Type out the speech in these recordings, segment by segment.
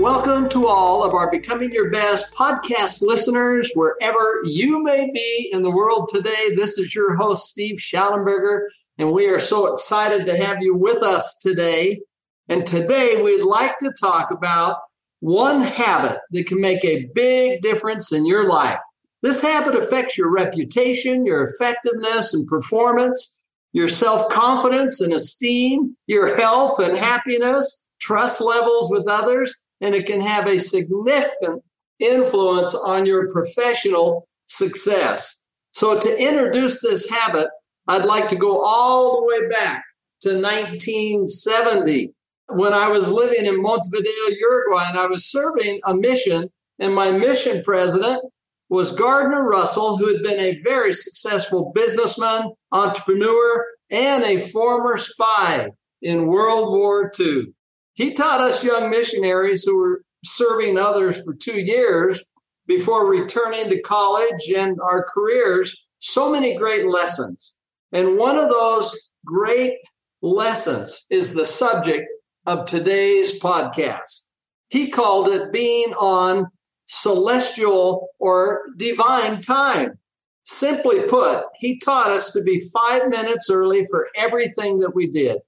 Welcome to all of our Becoming Your Best podcast listeners, wherever you may be in the world today. This is your host, Steve Shallenberger, and we are so excited to have you with us today. And today we'd like to talk about one habit that can make a big difference in your life. This habit affects your reputation, your effectiveness and performance, your self confidence and esteem, your health and happiness, trust levels with others, and it can have a significant influence on your professional success. So, to introduce this habit, I'd like to go all the way back to 1970 when I was living in Montevideo, Uruguay, and I was serving a mission, and my mission president was Gardner Russell, who had been a very successful businessman, entrepreneur, and a former spy in World War II. He taught us young missionaries who were serving others for two years before returning to college and our careers so many great lessons. And one of those great lessons is the subject of today's podcast. He called it being on celestial or divine time. Simply put, he taught us to be five minutes early for everything that we did.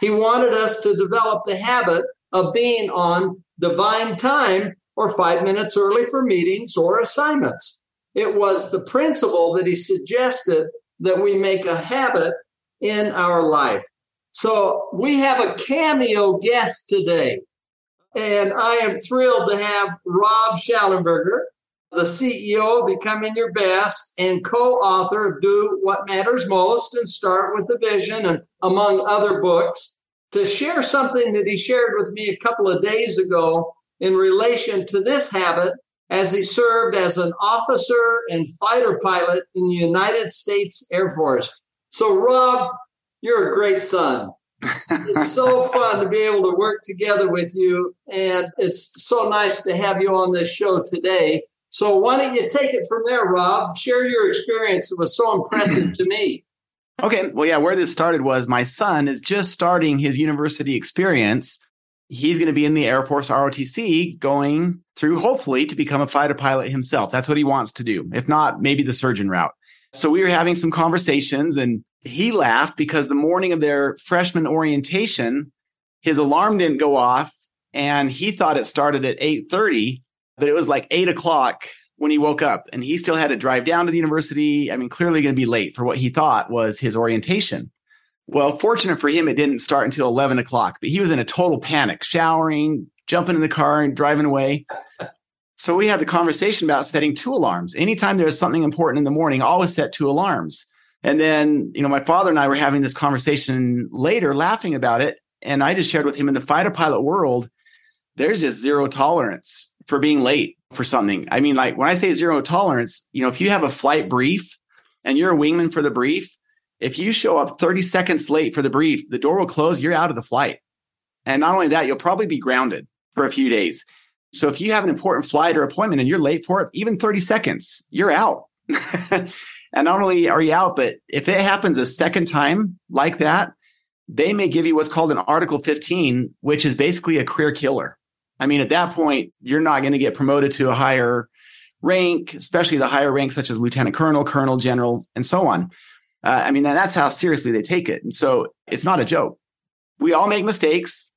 He wanted us to develop the habit of being on divine time or five minutes early for meetings or assignments. It was the principle that he suggested that we make a habit in our life. So we have a cameo guest today. And I am thrilled to have Rob Shallenberger, the CEO of Becoming Your Best and co-author of Do What Matters Most and Start with the Vision and among other books to share something that he shared with me a couple of days ago in relation to this habit as he served as an officer and fighter pilot in the United States Air Force. So, Rob, you're a great son. it's so fun to be able to work together with you. And it's so nice to have you on this show today. So, why don't you take it from there, Rob? Share your experience. It was so impressive to me. Okay. Well, yeah, where this started was my son is just starting his university experience. He's going to be in the Air Force ROTC going through, hopefully, to become a fighter pilot himself. That's what he wants to do. If not, maybe the surgeon route. So we were having some conversations and he laughed because the morning of their freshman orientation, his alarm didn't go off and he thought it started at 8.30, but it was like 8 o'clock when he woke up and he still had to drive down to the university. I mean, clearly going to be late for what he thought was his orientation. Well, fortunate for him, it didn't start until 11 o'clock, but he was in a total panic, showering, jumping in the car and driving away. So we had the conversation about setting two alarms. Anytime there's something important in the morning, always set two alarms. And then, you know, my father and I were having this conversation later, laughing about it. And I just shared with him in the fighter pilot world, there's just zero tolerance for being late for something. I mean, like when I say zero tolerance, you know, if you have a flight brief and you're a wingman for the brief, if you show up 30 seconds late for the brief, the door will close, you're out of the flight. And not only that, you'll probably be grounded for a few days. So if you have an important flight or appointment and you're late for it, even 30 seconds, you're out. and not only are you out, but if it happens a second time like that, they may give you what's called an Article 15, which is basically a career killer. I mean, at that point, you're not going to get promoted to a higher rank, especially the higher ranks such as lieutenant colonel, colonel, general, and so on. Uh, I mean, that's how seriously they take it. And so it's not a joke. We all make mistakes.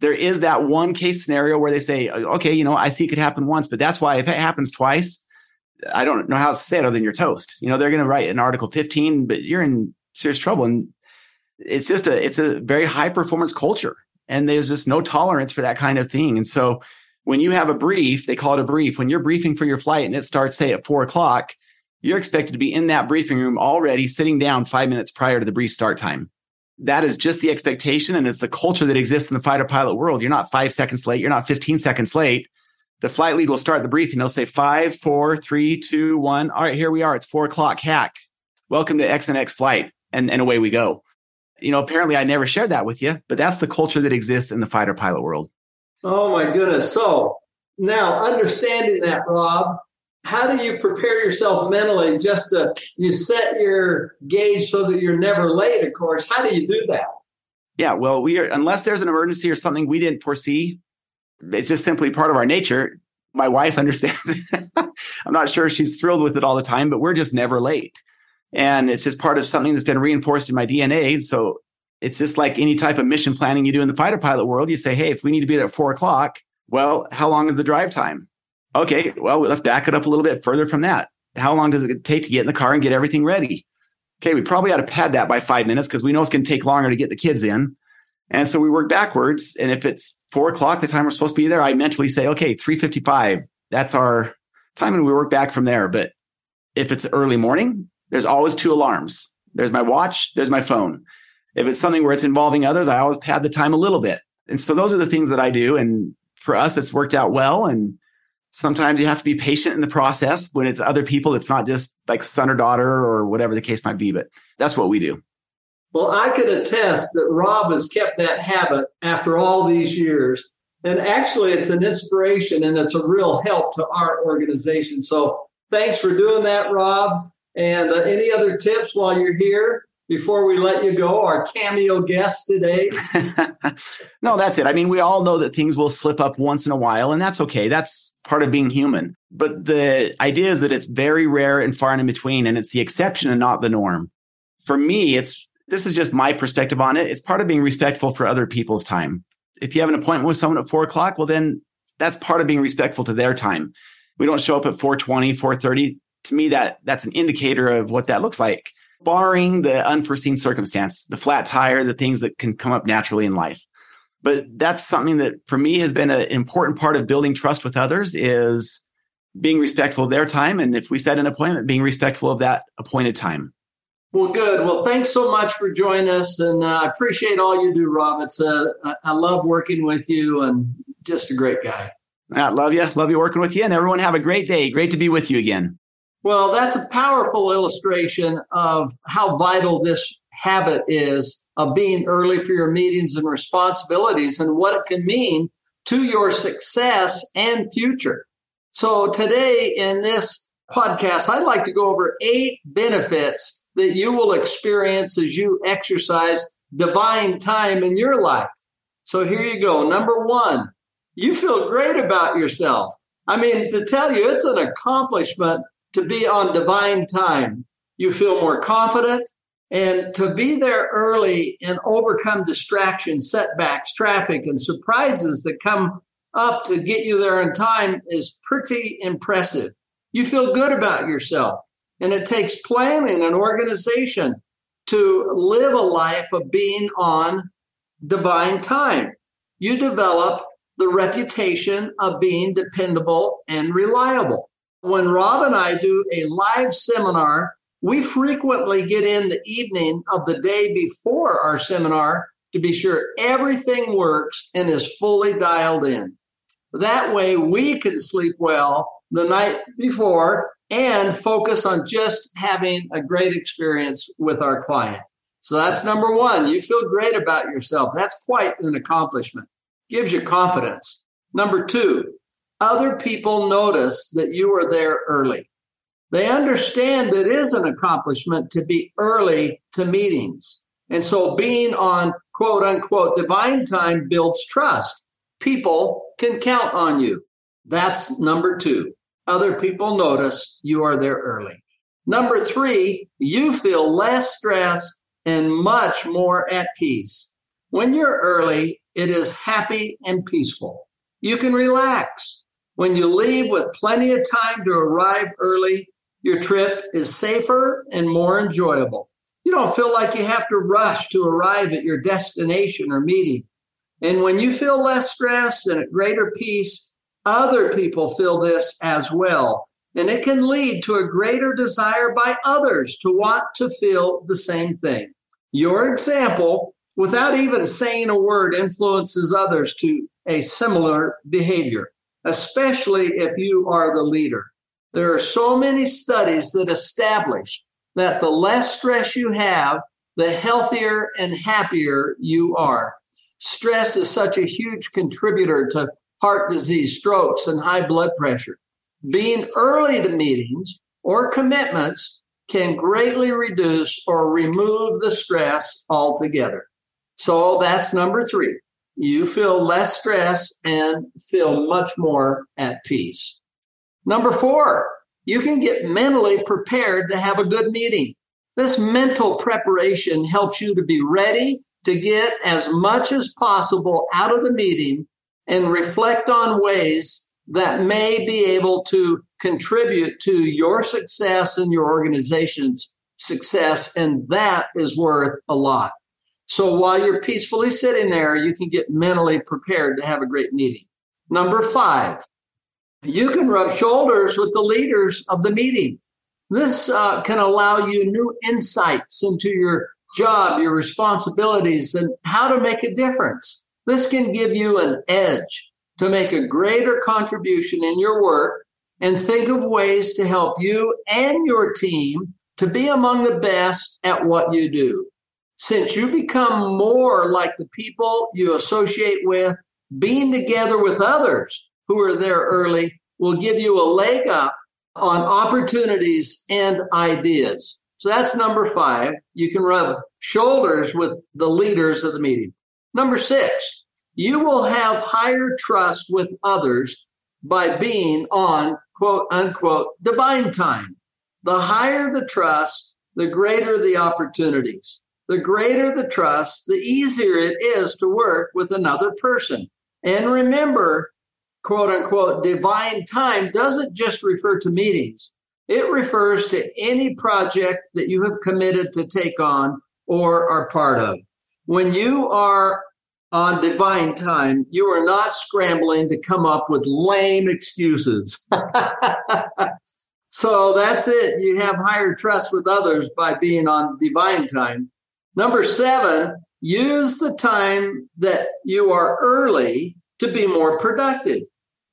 there is that one case scenario where they say, okay, you know, I see it could happen once, but that's why if it happens twice, I don't know how to say it other than you're toast. You know, they're going to write an article 15, but you're in serious trouble. And it's just a, it's a very high performance culture and there's just no tolerance for that kind of thing. And so when you have a brief, they call it a brief. When you're briefing for your flight and it starts, say, at four o'clock, you're expected to be in that briefing room already sitting down five minutes prior to the brief start time. That is just the expectation. And it's the culture that exists in the fighter pilot world. You're not five seconds late. You're not 15 seconds late. The flight lead will start the briefing. They'll say five, four, three, two, one. All right, here we are. It's four o'clock hack. Welcome to X and X flight. And, and away we go. You know, apparently I never shared that with you, but that's the culture that exists in the fighter pilot world. Oh my goodness. So now understanding that, Rob, how do you prepare yourself mentally just to you set your gauge so that you're never late of course? How do you do that? Yeah well we are unless there's an emergency or something we didn't foresee it's just simply part of our nature. My wife understands. I'm not sure she's thrilled with it all the time but we're just never late and it's just part of something that's been reinforced in my dna so it's just like any type of mission planning you do in the fighter pilot world you say hey if we need to be there at four o'clock well how long is the drive time Okay, well, let's back it up a little bit further from that. How long does it take to get in the car and get everything ready? Okay, we probably ought to pad that by five minutes because we know it's going to take longer to get the kids in. And so we work backwards. And if it's four o'clock, the time we're supposed to be there, I mentally say, okay, 355, that's our time. And we work back from there. But if it's early morning, there's always two alarms. There's my watch, there's my phone. If it's something where it's involving others, I always pad the time a little bit. And so those are the things that I do. And for us, it's worked out well. And sometimes you have to be patient in the process when it's other people it's not just like son or daughter or whatever the case might be but that's what we do well i can attest that rob has kept that habit after all these years and actually it's an inspiration and it's a real help to our organization so thanks for doing that rob and uh, any other tips while you're here before we let you go, our cameo guest today? no, that's it. I mean, we all know that things will slip up once in a while, and that's okay. That's part of being human. But the idea is that it's very rare and far and in between, and it's the exception and not the norm. For me, it's this is just my perspective on it. It's part of being respectful for other people's time. If you have an appointment with someone at four o'clock, well, then that's part of being respectful to their time. We don't show up at 420, 430. To me, that that's an indicator of what that looks like barring the unforeseen circumstance, the flat tire, the things that can come up naturally in life. But that's something that for me has been an important part of building trust with others is being respectful of their time. And if we set an appointment, being respectful of that appointed time. Well, good. Well, thanks so much for joining us. And uh, I appreciate all you do, Rob. It's a, I love working with you and just a great guy. I love you. Love you working with you. And everyone have a great day. Great to be with you again. Well, that's a powerful illustration of how vital this habit is of being early for your meetings and responsibilities and what it can mean to your success and future. So today in this podcast, I'd like to go over eight benefits that you will experience as you exercise divine time in your life. So here you go. Number one, you feel great about yourself. I mean, to tell you, it's an accomplishment to be on divine time. You feel more confident and to be there early and overcome distractions, setbacks, traffic, and surprises that come up to get you there in time is pretty impressive. You feel good about yourself. And it takes planning and organization to live a life of being on divine time. You develop the reputation of being dependable and reliable. When Rob and I do a live seminar, we frequently get in the evening of the day before our seminar to be sure everything works and is fully dialed in. That way we can sleep well the night before and focus on just having a great experience with our client. So that's number one. You feel great about yourself. That's quite an accomplishment. Gives you confidence. Number two, other people notice that you are there early. They understand it is an accomplishment to be early to meetings. And so being on quote unquote divine time builds trust. People can count on you. That's number two. Other people notice you are there early. Number three, you feel less stress and much more at peace. When you're early, it is happy and peaceful. You can relax. When you leave with plenty of time to arrive early, your trip is safer and more enjoyable. You don't feel like you have to rush to arrive at your destination or meeting. And when you feel less stress and at greater peace, other people feel this as well. And it can lead to a greater desire by others to want to feel the same thing. Your example, without even saying a word, influences others to a similar behavior, especially if you are the leader. There are so many studies that establish that the less stress you have, the healthier and happier you are. Stress is such a huge contributor to heart disease, strokes, and high blood pressure. Being early to meetings or commitments can greatly reduce or remove the stress altogether. So that's number three. You feel less stress and feel much more at peace. Number four, you can get mentally prepared to have a good meeting. This mental preparation helps you to be ready to get as much as possible out of the meeting and reflect on ways that may be able to contribute to your success and your organization's success. And that is worth a lot. So while you're peacefully sitting there, you can get mentally prepared to have a great meeting. Number five, you can rub shoulders with the leaders of the meeting. This uh, can allow you new insights into your job, your responsibilities, and how to make a difference. This can give you an edge to make a greater contribution in your work and think of ways to help you and your team to be among the best at what you do. Since you become more like the people you associate with, being together with others who are there early will give you a leg up on opportunities and ideas. So that's number five. You can rub shoulders with the leaders of the meeting. Number six, you will have higher trust with others by being on quote unquote divine time. The higher the trust, the greater the opportunities. The greater the trust, the easier it is to work with another person. And remember, quote unquote, divine time doesn't just refer to meetings. It refers to any project that you have committed to take on or are part of. When you are on divine time, you are not scrambling to come up with lame excuses. so that's it. You have higher trust with others by being on divine time. Number seven, use the time that you are early to be more productive.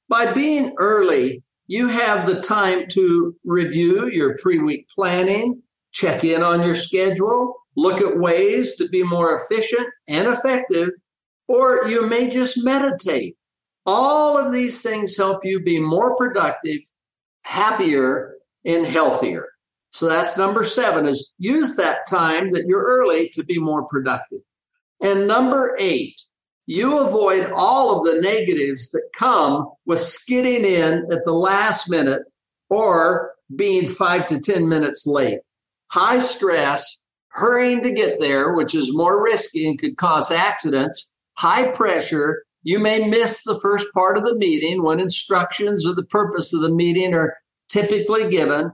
By being early, you have the time to review your pre week planning, check in on your schedule, look at ways to be more efficient and effective or you may just meditate. All of these things help you be more productive, happier, and healthier. So that's number seven is use that time that you're early to be more productive. And number eight, you avoid all of the negatives that come with skidding in at the last minute or being five to 10 minutes late. High stress, hurrying to get there, which is more risky and could cause accidents, high pressure. You may miss the first part of the meeting when instructions or the purpose of the meeting are typically given.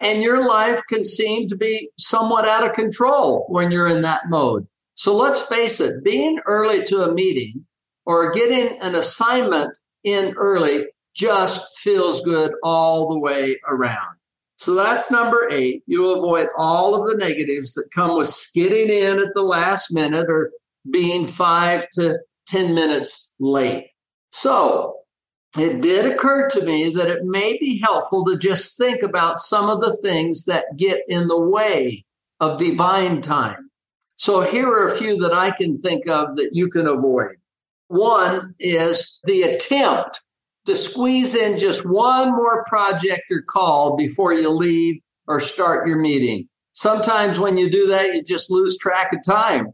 And your life can seem to be somewhat out of control when you're in that mode. So let's face it, being early to a meeting or getting an assignment in early just feels good all the way around. So that's number eight. You avoid all of the negatives that come with skidding in at the last minute or being five to 10 minutes late. So it did occur to me that it may be helpful to just think about some of the things that get in the way of divine time. So here are a few that I can think of that you can avoid. One is the attempt to squeeze in just one more project or call before you leave or start your meeting. Sometimes when you do that, you just lose track of time.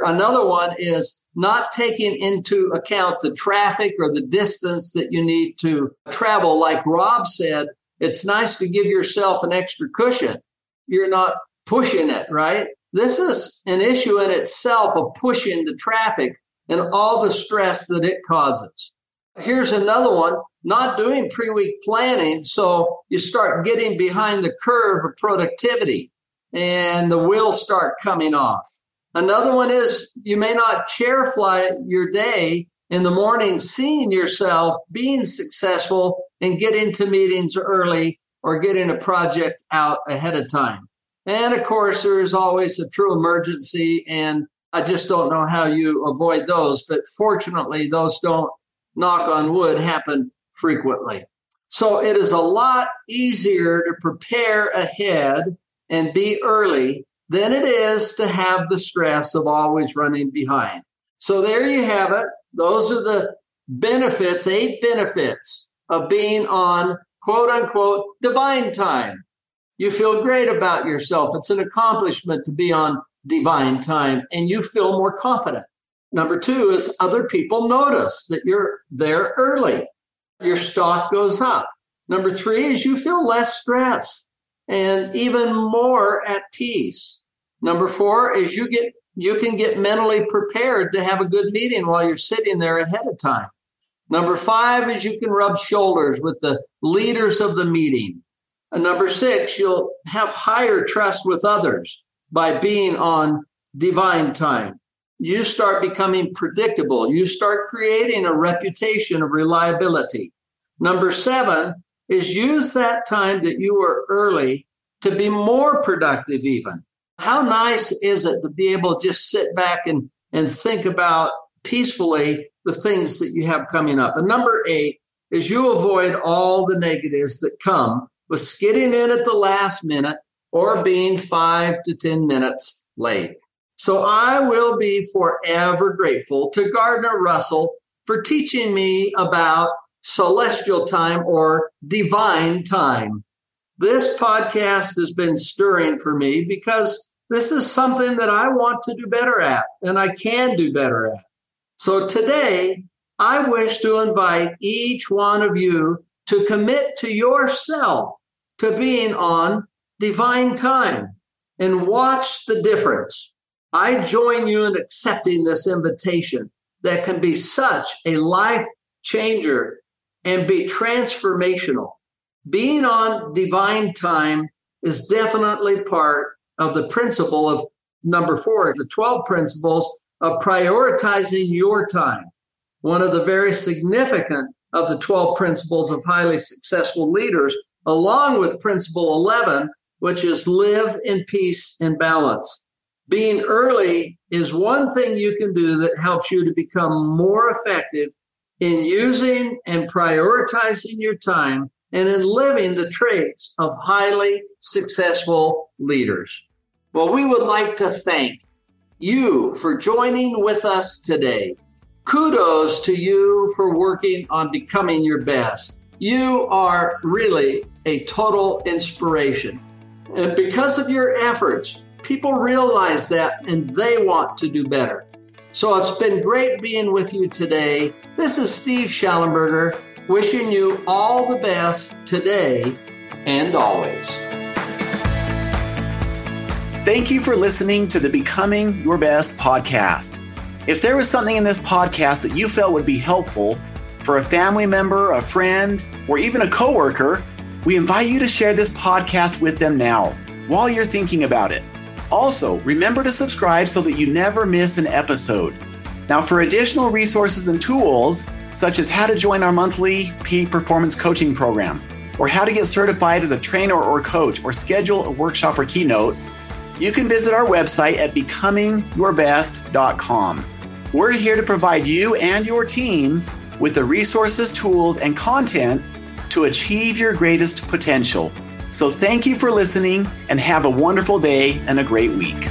Another one is not taking into account the traffic or the distance that you need to travel. Like Rob said, it's nice to give yourself an extra cushion. You're not pushing it, right? This is an issue in itself of pushing the traffic and all the stress that it causes. Here's another one not doing pre week planning. So you start getting behind the curve of productivity and the wheels start coming off. Another one is you may not chair fly your day in the morning, seeing yourself being successful and getting to meetings early or getting a project out ahead of time. And of course, there's always a true emergency, and I just don't know how you avoid those. But fortunately, those don't, knock on wood, happen frequently. So it is a lot easier to prepare ahead and be early than it is to have the stress of always running behind. So there you have it. Those are the benefits, eight benefits of being on quote unquote divine time. You feel great about yourself. It's an accomplishment to be on divine time and you feel more confident. Number two is other people notice that you're there early. Your stock goes up. Number three is you feel less stress and even more at peace. Number four is you get you can get mentally prepared to have a good meeting while you're sitting there ahead of time. Number five is you can rub shoulders with the leaders of the meeting. And number six, you'll have higher trust with others by being on divine time. You start becoming predictable. You start creating a reputation of reliability. Number seven is use that time that you were early to be more productive, even. How nice is it to be able to just sit back and, and think about peacefully the things that you have coming up? And number eight is you avoid all the negatives that come with skidding in at the last minute or being five to 10 minutes late. So I will be forever grateful to Gardner Russell for teaching me about celestial time or divine time. This podcast has been stirring for me because this is something that I want to do better at and I can do better at. So today, I wish to invite each one of you to commit to yourself to being on divine time and watch the difference. I join you in accepting this invitation that can be such a life changer and be transformational. Being on divine time is definitely part of the principle of number four, the 12 principles of prioritizing your time. One of the very significant of the 12 principles of highly successful leaders, along with principle 11, which is live in peace and balance. Being early is one thing you can do that helps you to become more effective in using and prioritizing your time and in living the traits of highly successful leaders. Well, we would like to thank you for joining with us today. Kudos to you for working on becoming your best. You are really a total inspiration. And because of your efforts, people realize that and they want to do better. So it's been great being with you today. This is Steve Shallenberger wishing you all the best today and always. Thank you for listening to the Becoming Your Best podcast. If there was something in this podcast that you felt would be helpful for a family member, a friend, or even a coworker, we invite you to share this podcast with them now while you're thinking about it. Also, remember to subscribe so that you never miss an episode. Now, for additional resources and tools, such as how to join our monthly peak performance coaching program, or how to get certified as a trainer or coach, or schedule a workshop or keynote, you can visit our website at becomingyourbest.com. We're here to provide you and your team with the resources, tools, and content to achieve your greatest potential. So thank you for listening and have a wonderful day and a great week.